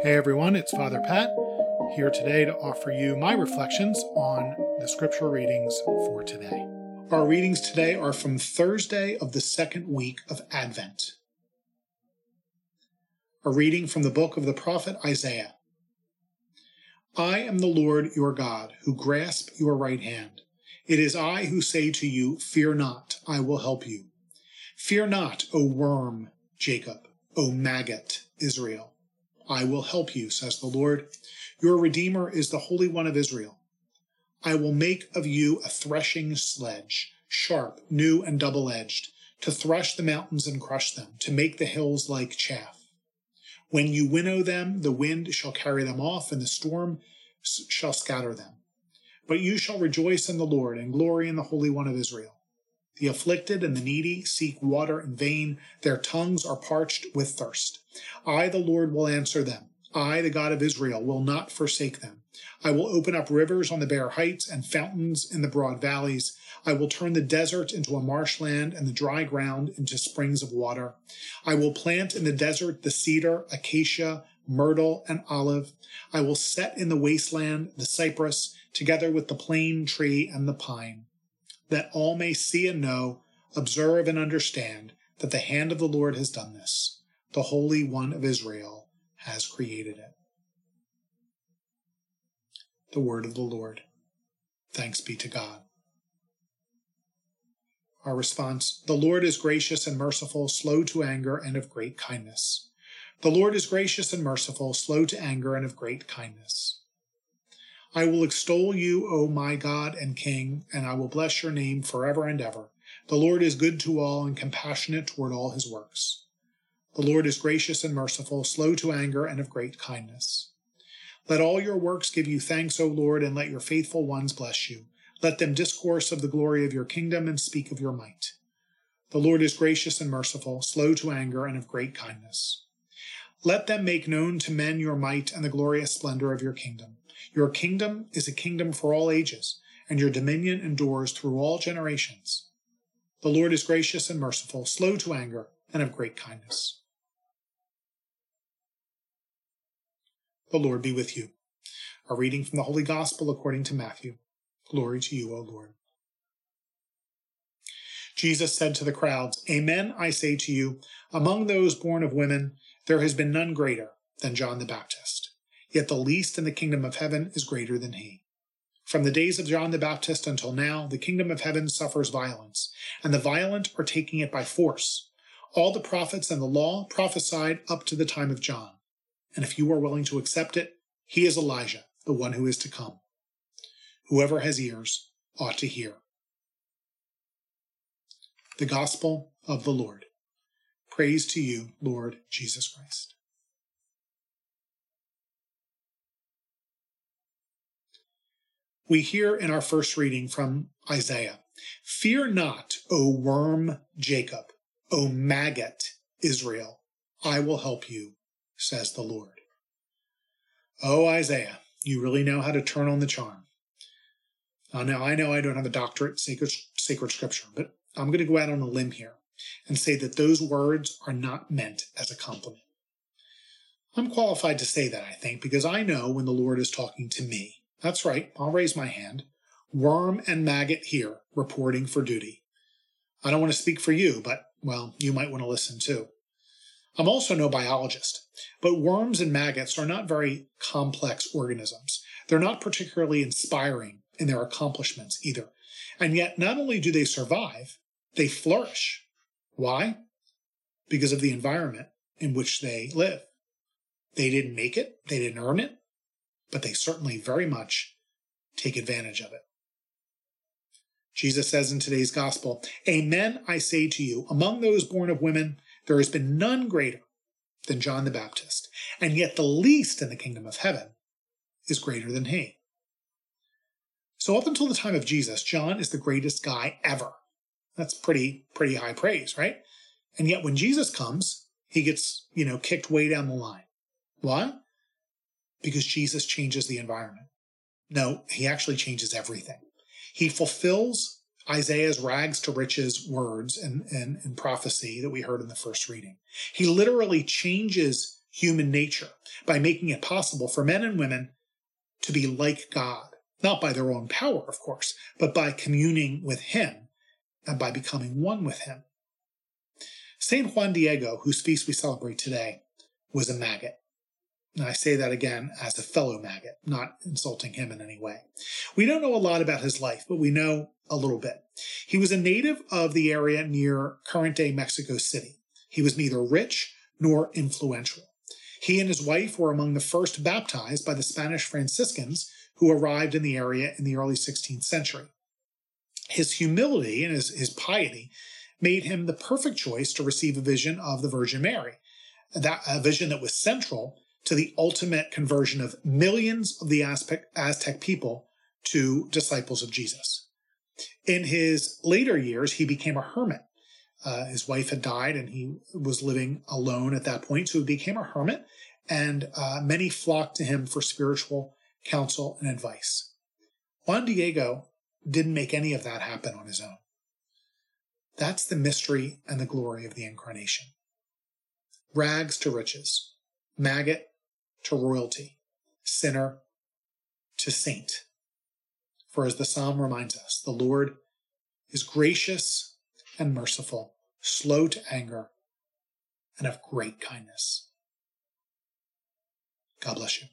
Hey everyone, it's Father Pat here today to offer you my reflections on the scripture readings for today. Our readings today are from Thursday of the second week of Advent. A reading from the book of the prophet Isaiah. I am the Lord your God, who grasp your right hand. It is I who say to you, Fear not, I will help you. Fear not, O worm, Jacob, O maggot, Israel. I will help you, says the Lord. Your Redeemer is the Holy One of Israel. I will make of you a threshing sledge, sharp, new, and double edged, to thresh the mountains and crush them, to make the hills like chaff. When you winnow them, the wind shall carry them off, and the storm shall scatter them. But you shall rejoice in the Lord, and glory in the Holy One of Israel. The afflicted and the needy seek water in vain. Their tongues are parched with thirst. I, the Lord, will answer them. I, the God of Israel, will not forsake them. I will open up rivers on the bare heights and fountains in the broad valleys. I will turn the desert into a marshland and the dry ground into springs of water. I will plant in the desert the cedar, acacia, myrtle, and olive. I will set in the wasteland the cypress, together with the plane tree and the pine that all may see and know, observe and understand that the hand of the Lord has done this. The Holy One of Israel has created it. The word of the Lord. Thanks be to God. Our response The Lord is gracious and merciful, slow to anger, and of great kindness. The Lord is gracious and merciful, slow to anger, and of great kindness. I will extol you, O my God and King, and I will bless your name forever and ever. The Lord is good to all and compassionate toward all his works. The Lord is gracious and merciful, slow to anger, and of great kindness. Let all your works give you thanks, O Lord, and let your faithful ones bless you. Let them discourse of the glory of your kingdom and speak of your might. The Lord is gracious and merciful, slow to anger, and of great kindness. Let them make known to men your might and the glorious splendor of your kingdom. Your kingdom is a kingdom for all ages, and your dominion endures through all generations. The Lord is gracious and merciful, slow to anger, and of great kindness. The Lord be with you. A reading from the Holy Gospel according to Matthew. Glory to you, O Lord. Jesus said to the crowds, Amen, I say to you, among those born of women, there has been none greater than John the Baptist. Yet the least in the kingdom of heaven is greater than he. From the days of John the Baptist until now, the kingdom of heaven suffers violence, and the violent are taking it by force. All the prophets and the law prophesied up to the time of John. And if you are willing to accept it, he is Elijah, the one who is to come. Whoever has ears ought to hear. The Gospel of the Lord. Praise to you, Lord Jesus Christ. We hear in our first reading from Isaiah Fear not, O worm Jacob, O maggot Israel, I will help you, says the Lord. Oh, Isaiah, you really know how to turn on the charm. Uh, now, I know I don't have a doctorate sacred, sacred scripture, but I'm going to go out on a limb here and say that those words are not meant as a compliment. I'm qualified to say that, I think, because I know when the Lord is talking to me. That's right, I'll raise my hand. Worm and maggot here, reporting for duty. I don't want to speak for you, but, well, you might want to listen too. I'm also no biologist, but worms and maggots are not very complex organisms. They're not particularly inspiring in their accomplishments either. And yet, not only do they survive, they flourish. Why? Because of the environment in which they live. They didn't make it, they didn't earn it, but they certainly very much take advantage of it. Jesus says in today's gospel, Amen, I say to you, among those born of women, there has been none greater than John the Baptist, and yet the least in the kingdom of heaven is greater than he. So up until the time of Jesus, John is the greatest guy ever. That's pretty, pretty high praise, right? And yet when Jesus comes, he gets, you know, kicked way down the line. Why? Because Jesus changes the environment. No, he actually changes everything. He fulfills Isaiah's rags to riches words and, and, and prophecy that we heard in the first reading. He literally changes human nature by making it possible for men and women to be like God, not by their own power, of course, but by communing with Him and by becoming one with Him. St. Juan Diego, whose feast we celebrate today, was a maggot. And I say that again as a fellow maggot, not insulting him in any way. We don't know a lot about his life, but we know a little bit. He was a native of the area near current day Mexico City. He was neither rich nor influential. He and his wife were among the first baptized by the Spanish Franciscans who arrived in the area in the early 16th century. His humility and his, his piety made him the perfect choice to receive a vision of the Virgin Mary, that a vision that was central to the ultimate conversion of millions of the Aztec people to disciples of Jesus. In his later years, he became a hermit. Uh, his wife had died and he was living alone at that point, so he became a hermit, and uh, many flocked to him for spiritual counsel and advice. Juan Diego didn't make any of that happen on his own. That's the mystery and the glory of the incarnation. Rags to riches, maggot to royalty, sinner to saint. For as the psalm reminds us, the Lord is gracious and merciful, slow to anger, and of great kindness. God bless you.